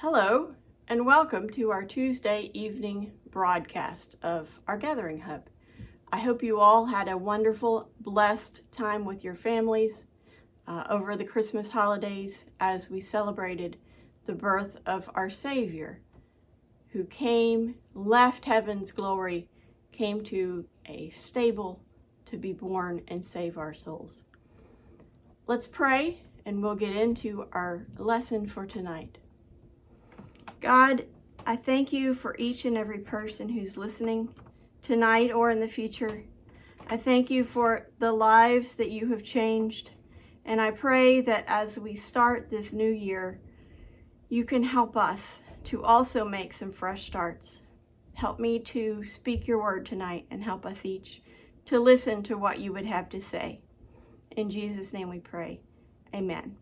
Hello, and welcome to our Tuesday evening broadcast of our Gathering Hub. I hope you all had a wonderful, blessed time with your families uh, over the Christmas holidays as we celebrated the birth of our Savior, who came, left heaven's glory, came to a stable to be born and save our souls. Let's pray and we'll get into our lesson for tonight. God, I thank you for each and every person who's listening tonight or in the future. I thank you for the lives that you have changed. And I pray that as we start this new year, you can help us to also make some fresh starts. Help me to speak your word tonight and help us each to listen to what you would have to say. In Jesus' name we pray. Amen.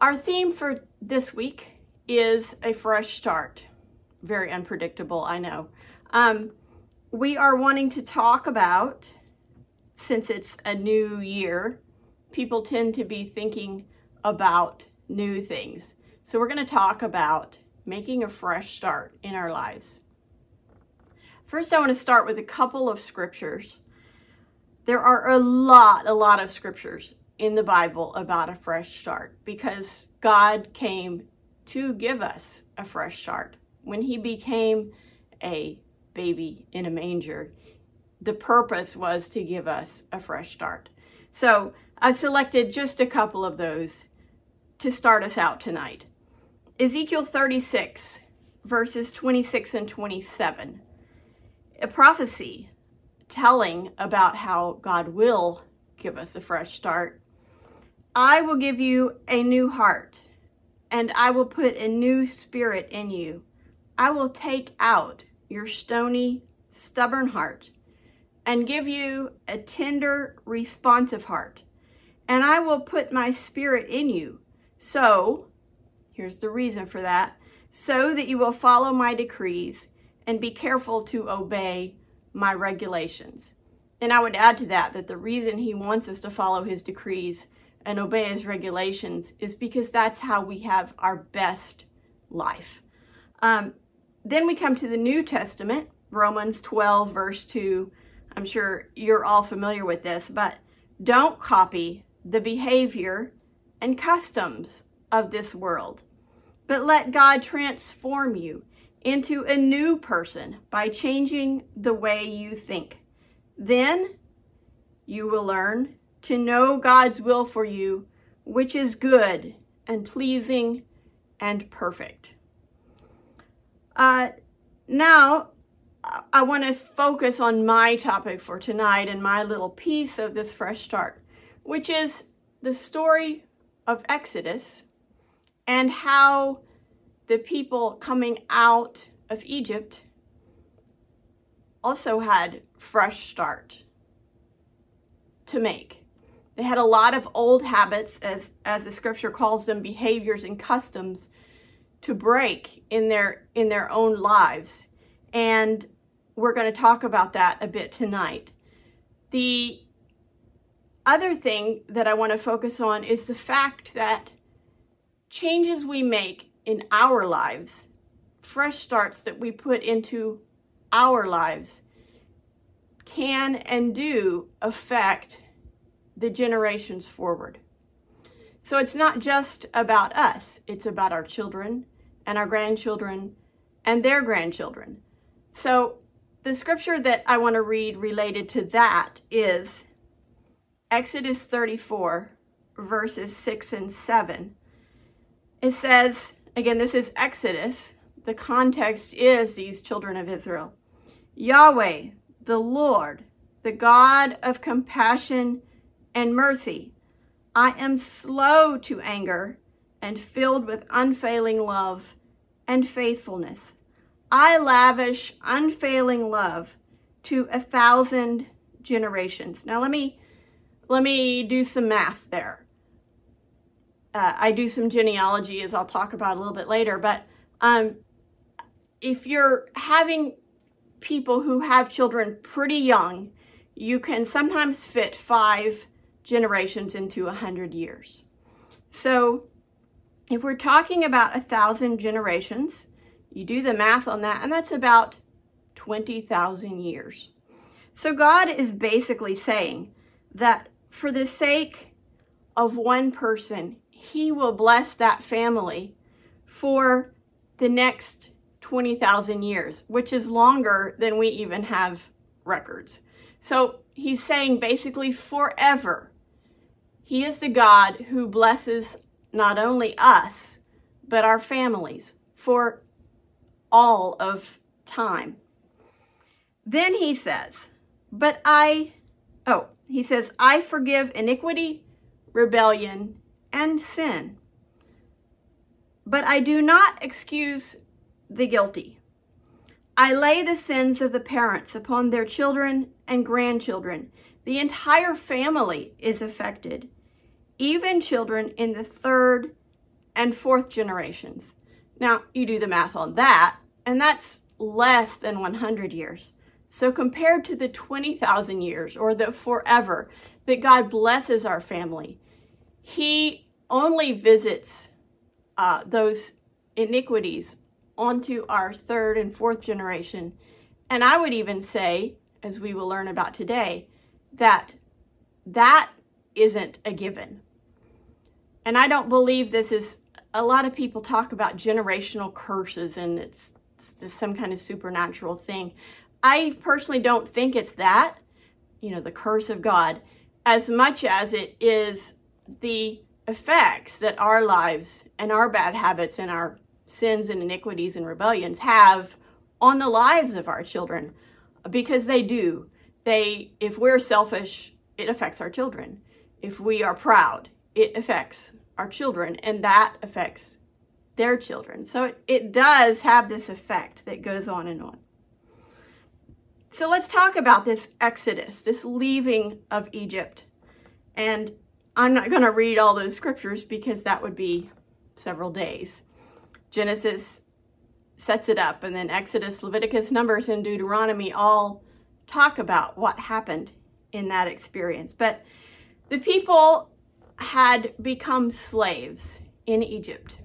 Our theme for this week is a fresh start. Very unpredictable, I know. Um, we are wanting to talk about, since it's a new year, people tend to be thinking about new things. So we're going to talk about making a fresh start in our lives. First, I want to start with a couple of scriptures. There are a lot, a lot of scriptures in the Bible about a fresh start because God came to give us a fresh start. When he became a baby in a manger, the purpose was to give us a fresh start. So I selected just a couple of those to start us out tonight. Ezekiel 36, verses 26 and 27. A prophecy telling about how God will give us a fresh start. I will give you a new heart and I will put a new spirit in you. I will take out your stony, stubborn heart and give you a tender, responsive heart. And I will put my spirit in you. So, here's the reason for that so that you will follow my decrees and be careful to obey my regulations. And I would add to that that the reason he wants us to follow his decrees and obey his regulations is because that's how we have our best life. Um, then we come to the New Testament, Romans 12, verse 2. I'm sure you're all familiar with this, but don't copy the behavior and customs of this world, but let God transform you into a new person by changing the way you think. Then you will learn to know God's will for you, which is good and pleasing and perfect. Uh, now, I want to focus on my topic for tonight and my little piece of this fresh start, which is the story of Exodus and how the people coming out of Egypt also had fresh start to make. They had a lot of old habits, as, as the scripture calls them, behaviors and customs to break in their, in their own lives. And we're going to talk about that a bit tonight. The other thing that I want to focus on is the fact that changes we make in our lives, fresh starts that we put into our lives, can and do affect the generations forward. So it's not just about us, it's about our children and our grandchildren and their grandchildren. So the scripture that I want to read related to that is Exodus 34, verses 6 and 7. It says, again, this is Exodus. The context is these children of Israel. Yahweh, the Lord, the God of compassion and mercy. I am slow to anger and filled with unfailing love and faithfulness. I lavish unfailing love to a thousand generations. Now let me let me do some math there. Uh, I do some genealogy as I'll talk about a little bit later, but um, if you're having people who have children pretty young, you can sometimes fit five generations into a hundred years. So if we're talking about a thousand generations, you do the math on that, and that's about 20,000 years. So God is basically saying that for the sake of one person, he will bless that family for the next 20,000 years, which is longer than we even have records. So he's saying basically forever. He is the God who blesses not only us, but our families for all of time. Then he says, But I, oh, he says, I forgive iniquity, rebellion, and sin. But I do not excuse the guilty. I lay the sins of the parents upon their children and grandchildren. The entire family is affected, even children in the third and fourth generations. Now, you do the math on that, and that's less than 100 years. So, compared to the 20,000 years or the forever that God blesses our family, He only visits uh, those iniquities onto our third and fourth generation. And I would even say, as we will learn about today, that that isn't a given. And I don't believe this is, a lot of people talk about generational curses and it's, it's some kind of supernatural thing. I personally don't think it's that, you know, the curse of God, as much as it is the effects that our lives and our bad habits and our sins and iniquities and rebellions have on the lives of our children because they do they if we're selfish it affects our children if we are proud it affects our children and that affects their children. So it, it does have this effect that goes on and on. So let's talk about this exodus this leaving of egypt. And i'm not going to read all those scriptures because that would be several days. Genesis sets it up, and then Exodus, Leviticus, Numbers, and Deuteronomy all talk about what happened in that experience. But the people had become slaves in Egypt,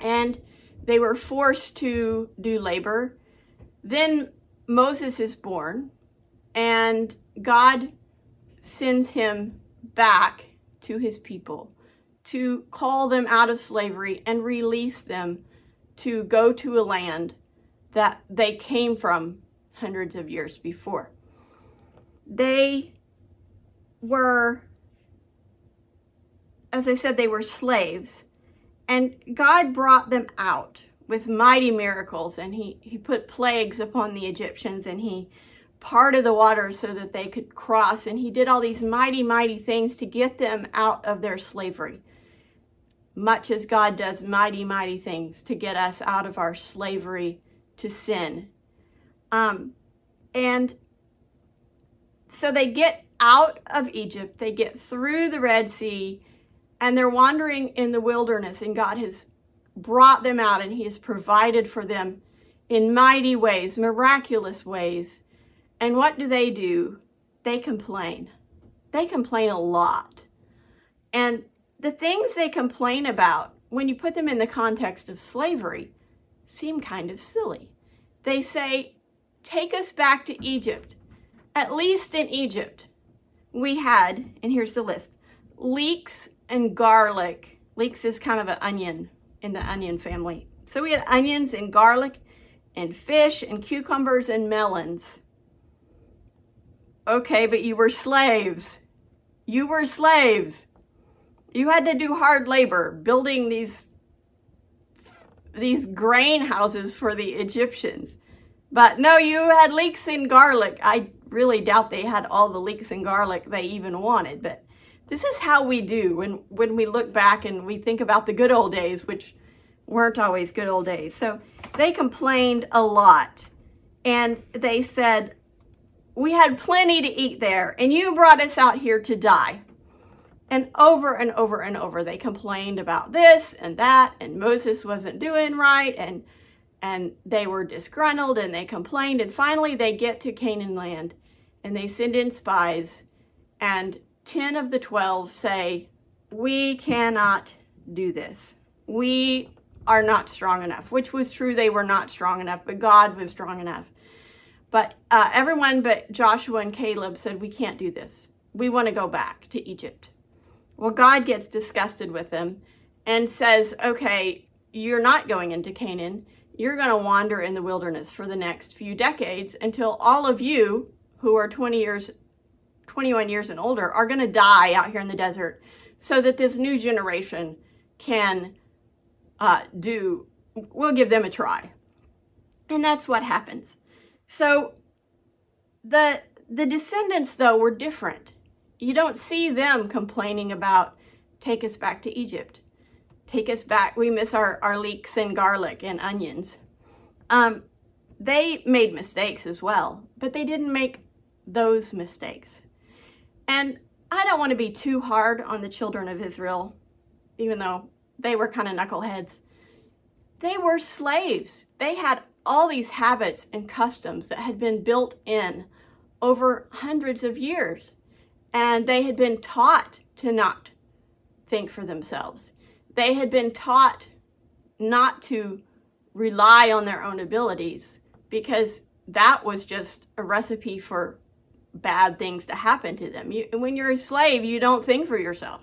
and they were forced to do labor. Then Moses is born, and God sends him back to his people to call them out of slavery and release them to go to a land that they came from hundreds of years before. They were, as I said, they were slaves, and God brought them out with mighty miracles, and He, he put plagues upon the Egyptians, and He parted the waters so that they could cross, and He did all these mighty, mighty things to get them out of their slavery much as God does mighty, mighty things to get us out of our slavery to sin. Um, and so they get out of Egypt, they get through the Red Sea, and they're wandering in the wilderness, and God has brought them out and He has provided for them in mighty ways, miraculous ways. And what do they do? They complain. They complain a lot. And the things they complain about, when you put them in the context of slavery, seem kind of silly. They say, Take us back to Egypt. At least in Egypt, we had, and here's the list leeks and garlic. Leeks is kind of an onion in the onion family. So we had onions and garlic and fish and cucumbers and melons. Okay, but you were slaves. You were slaves. You had to do hard labor building these these grain houses for the Egyptians. But no, you had leeks in garlic. I really doubt they had all the leeks and garlic they even wanted, but this is how we do when when we look back and we think about the good old days, which weren't always good old days. So they complained a lot. And they said, "We had plenty to eat there, and you brought us out here to die." And over and over and over, they complained about this and that, and Moses wasn't doing right, and and they were disgruntled and they complained. And finally, they get to Canaan land and they send in spies, and 10 of the 12 say, We cannot do this. we are not strong enough, which was true. They were not strong enough, but God was strong enough. But uh, everyone but Joshua and Caleb said, We can't do this. We want to go back to Egypt. Well, God gets disgusted with them and says, Okay, you're not going into Canaan. You're going to wander in the wilderness for the next few decades until all of you who are 20 years, 21 years and older are going to die out here in the desert so that this new generation can uh, do, we'll give them a try. And that's what happens. So the, the descendants, though, were different. You don't see them complaining about, take us back to Egypt. Take us back. We miss our, our leeks and garlic and onions. Um, they made mistakes as well, but they didn't make those mistakes. And I don't want to be too hard on the children of Israel, even though they were kind of knuckleheads. They were slaves. They had all these habits and customs that had been built in over hundreds of years. And they had been taught to not think for themselves. They had been taught not to rely on their own abilities because that was just a recipe for bad things to happen to them. You, when you're a slave, you don't think for yourself.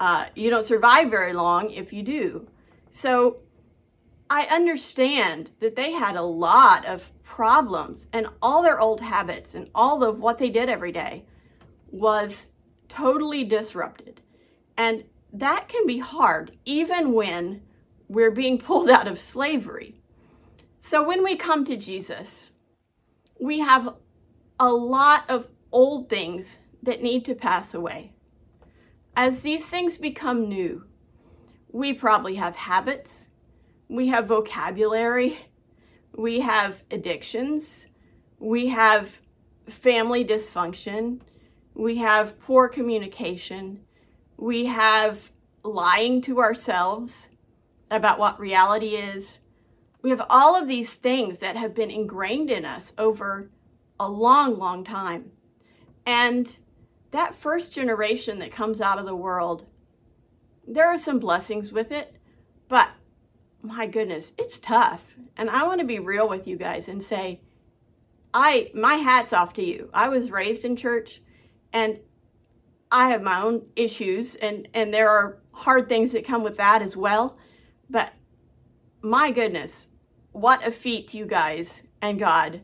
Uh, you don't survive very long if you do. So I understand that they had a lot of problems and all their old habits and all of what they did every day was totally disrupted. And that can be hard even when we're being pulled out of slavery. So when we come to Jesus, we have a lot of old things that need to pass away. As these things become new, we probably have habits, we have vocabulary, we have addictions, we have family dysfunction, we have poor communication, we have lying to ourselves about what reality is. We have all of these things that have been ingrained in us over a long, long time. And that first generation that comes out of the world, there are some blessings with it, but my goodness, it's tough. And I want to be real with you guys and say, I my hat's off to you. I was raised in church and I have my own issues and and there are hard things that come with that as well. But my goodness, what a feat you guys and God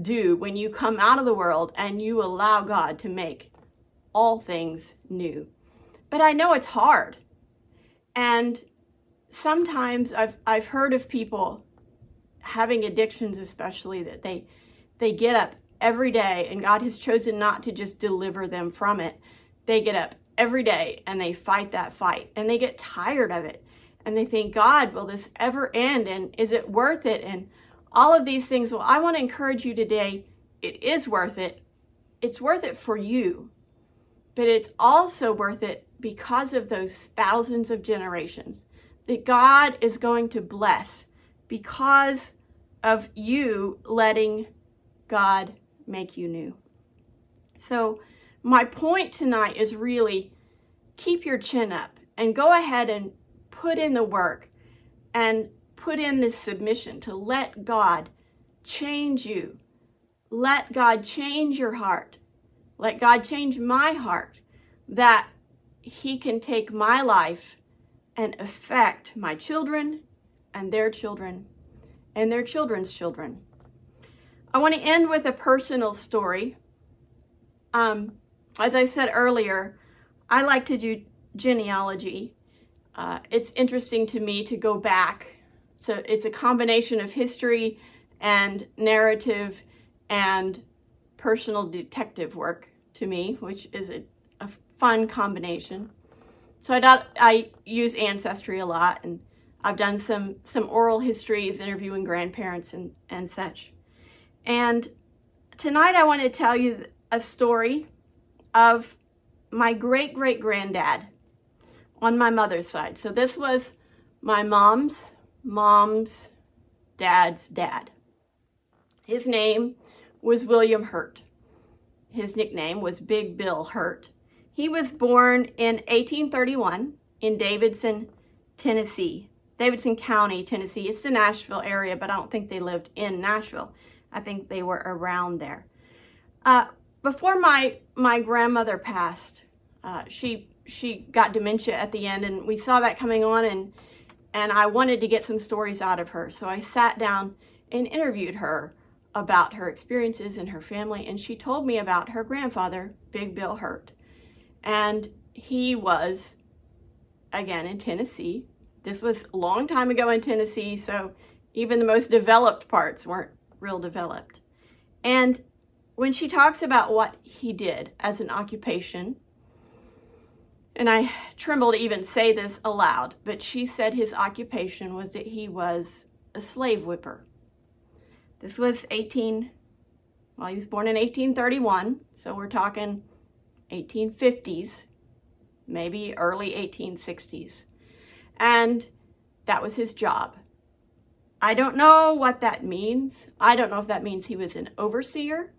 do when you come out of the world and you allow God to make all things new. But I know it's hard. And sometimes I've I've heard of people having addictions especially that they they get up every day and God has chosen not to just deliver them from it. They get up every day and they fight that fight and they get tired of it and they think, God, will this ever end? And is it worth it? And all of these things. Well, I want to encourage you today. It is worth it. It's worth it for you, but it's also worth it because of those thousands of generations that God is going to bless because of you letting God make you new. So, my point tonight is really keep your chin up and go ahead and put in the work and put in this submission to let God change you. Let God change your heart. Let God change my heart that He can take my life and affect my children and their children and their children's children. I want to end with a personal story. Um, as I said earlier, I like to do genealogy. Uh, it's interesting to me to go back so it's a combination of history and narrative and personal detective work to me, which is a, a fun combination. So I, I use Ancestry a lot, and I've done some, some oral histories, interviewing grandparents and, and such. And tonight I want to tell you a story of my great great granddad on my mother's side. So this was my mom's mom's dad's dad. His name was William Hurt. His nickname was Big Bill Hurt. He was born in 1831 in Davidson, Tennessee. Davidson County, Tennessee. It's the Nashville area, but I don't think they lived in Nashville. I think they were around there. Uh, before my my grandmother passed, uh, she she got dementia at the end, and we saw that coming on, and and I wanted to get some stories out of her, so I sat down and interviewed her about her experiences and her family, and she told me about her grandfather, Big Bill Hurt, and he was again in Tennessee. This was a long time ago in Tennessee, so even the most developed parts weren't real developed. And when she talks about what he did as an occupation, and I tremble to even say this aloud, but she said his occupation was that he was a slave whipper. This was 18, well, he was born in 1831, so we're talking 1850s, maybe early 1860s. And that was his job. I don't know what that means. I don't know if that means he was an overseer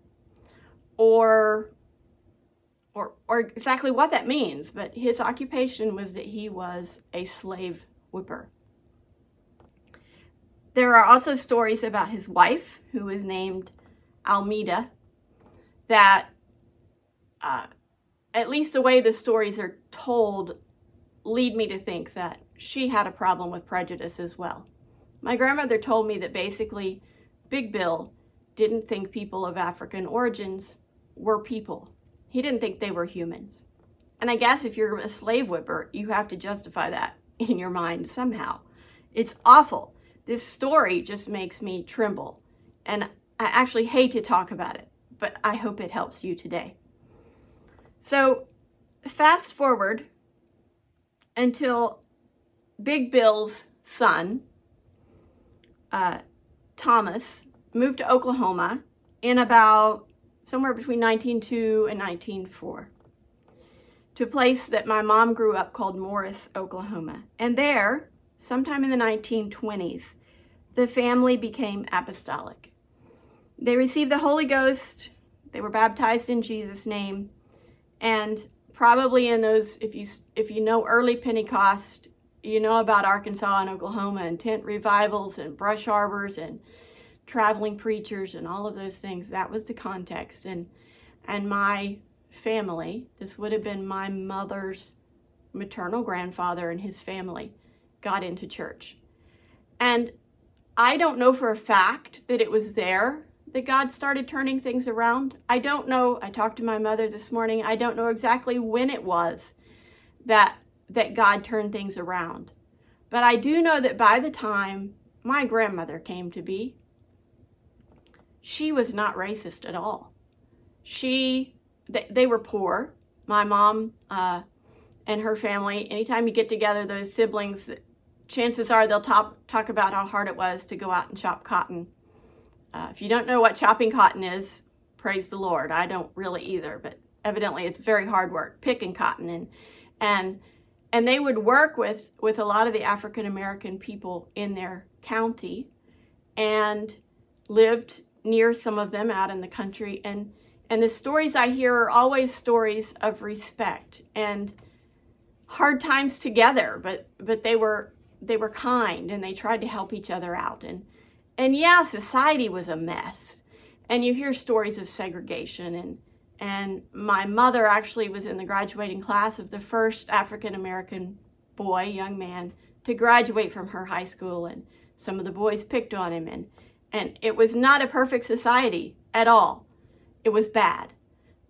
or or or exactly what that means, but his occupation was that he was a slave whipper. There are also stories about his wife, who was named Almeda, that uh, at least the way the stories are told lead me to think that she had a problem with prejudice as well. My grandmother told me that basically Big Bill didn't think people of African origins were people. He didn't think they were humans. And I guess if you're a slave whipper, you have to justify that in your mind somehow. It's awful. This story just makes me tremble. And I actually hate to talk about it, but I hope it helps you today. So, fast forward until Big Bill's son, uh, Thomas, moved to Oklahoma in about somewhere between 1902 and 1904 to a place that my mom grew up called Morris, Oklahoma. And there, sometime in the 1920s, the family became apostolic. They received the Holy Ghost, they were baptized in Jesus' name, and probably in those, if you, if you know early Pentecost, you know about Arkansas and Oklahoma and tent revivals and brush arbors and traveling preachers and all of those things. That was the context. And and my family, this would have been my mother's maternal grandfather and his family, got into church. And I don't know for a fact that it was there that God started turning things around. I don't know. I talked to my mother this morning. I don't know exactly when it was that that God turned things around. But I do know that by the time my grandmother came to be, she was not racist at all. She, they, they were poor. My mom uh, and her family, anytime you get together, those siblings, chances are they'll talk, talk about how hard it was to go out and chop cotton. Uh, if you don't know what chopping cotton is, praise the Lord. I don't really either, but evidently it's very hard work picking cotton and and and they would work with with a lot of the African American people in their county and lived near some of them out in the country and and the stories I hear are always stories of respect and hard times together but but they were they were kind and they tried to help each other out. And and yeah society was a mess. And you hear stories of segregation and and my mother actually was in the graduating class of the first African American boy young man to graduate from her high school and some of the boys picked on him. And and it was not a perfect society at all. It was bad.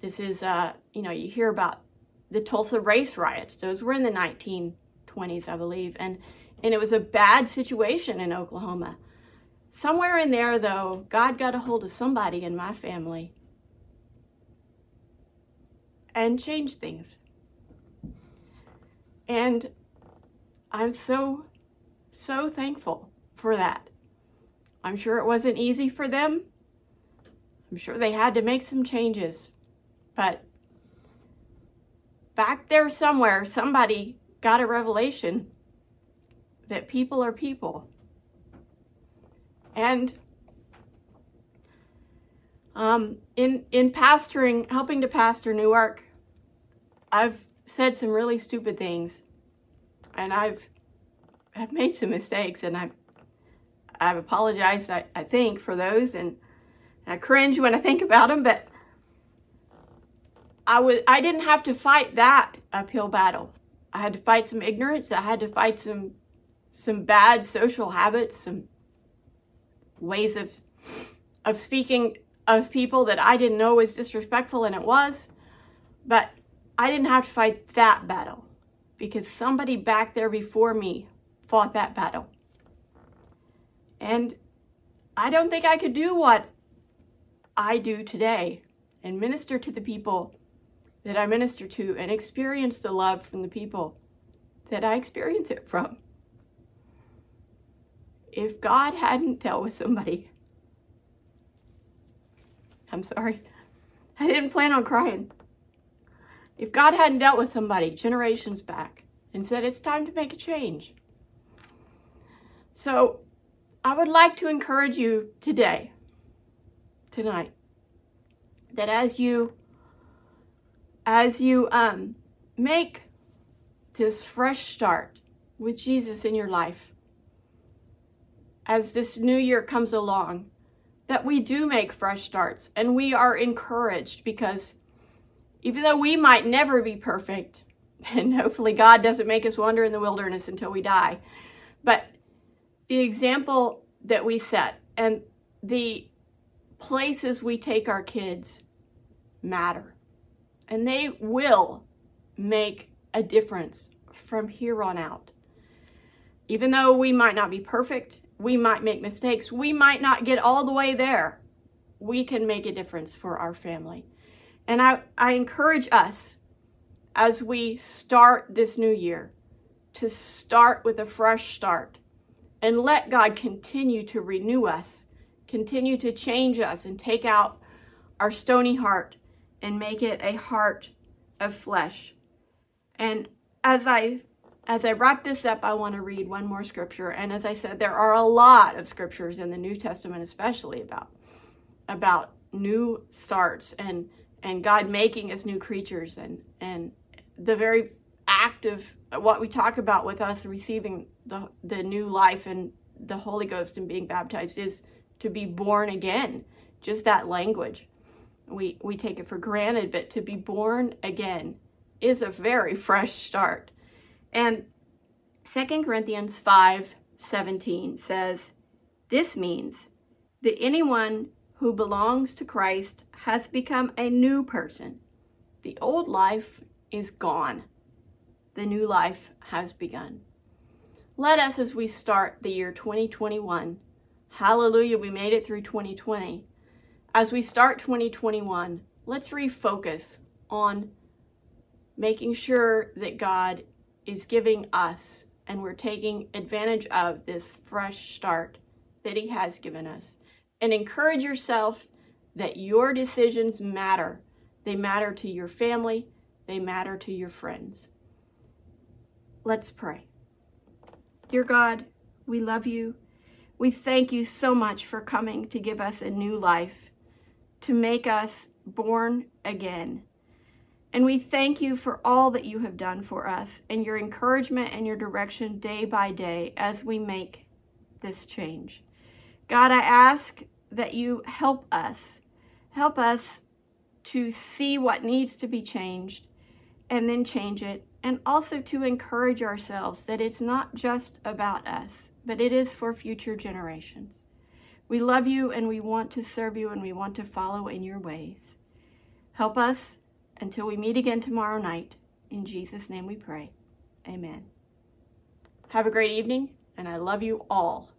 This is, uh, you know, you hear about the Tulsa race riots. Those were in the 1920s, I believe. And, and it was a bad situation in Oklahoma. Somewhere in there, though, God got a hold of somebody in my family and changed things. And I'm so, so thankful for that. I'm sure it wasn't easy for them. I'm sure they had to make some changes. But back there somewhere, somebody got a revelation that people are people. And um, in in pastoring, helping to pastor Newark, I've said some really stupid things, and I've I've made some mistakes and I've, I've apologized, I, I think, for those and I cringe when I think about them, but I was I didn't have to fight that uphill battle. I had to fight some ignorance. I had to fight some some bad social habits, some ways of of speaking of people that I didn't know was disrespectful and it was. But I didn't have to fight that battle because somebody back there before me fought that battle. And I don't think I could do what I do today and minister to the people that I minister to and experience the love from the people that I experience it from. If God hadn't dealt with somebody, I'm sorry, I didn't plan on crying. If God hadn't dealt with somebody generations back and said it's time to make a change. So I would like to encourage you today, tonight, that as you as you um, make this fresh start with Jesus in your life, as this new year comes along, that we do make fresh starts and we are encouraged because even though we might never be perfect, and hopefully God doesn't make us wander in the wilderness until we die, but the example that we set and the places we take our kids matter and they will make a difference from here on out. Even though we might not be perfect, we might make mistakes, we might not get all the way there, we can make a difference for our family. And I, I encourage us as we start this new year to start with a fresh start and let God continue to renew us, continue to change us and take out our stony heart and make it a heart of flesh. And as I as I wrap this up, I want to read one more scripture. And as I said, there are a lot of scriptures in the New Testament, especially about about new starts and and God making us new creatures and and the very act of what we talk about with us receiving the the new life and the Holy Ghost and being baptized is to be born again. Just that language we, we take it for granted, but to be born again is a very fresh start. And 2 Corinthians 5 17 says, This means that anyone who belongs to Christ has become a new person. The old life is gone. The new life has begun. Let us, as we start the year 2021, hallelujah, we made it through 2020 as we start 2021, let's refocus on making sure that God is giving us and we're taking advantage of this fresh start that He has given us. And encourage yourself that your decisions matter. They matter to your family, they matter to your friends. Let's pray. Dear God, we love you. We thank you so much for coming to give us a new life to make us born again. And we thank you for all that you have done for us and your encouragement and your direction day by day as we make this change. God, I ask that you help us. Help us to see what needs to be changed and then change it. And also to encourage ourselves that it's not just about us, but it is for future generations. We love you and we want to serve you and we want to follow in your ways. Help us until we meet again tomorrow night. In Jesus' name we pray. Amen. Have a great evening, and I love you all.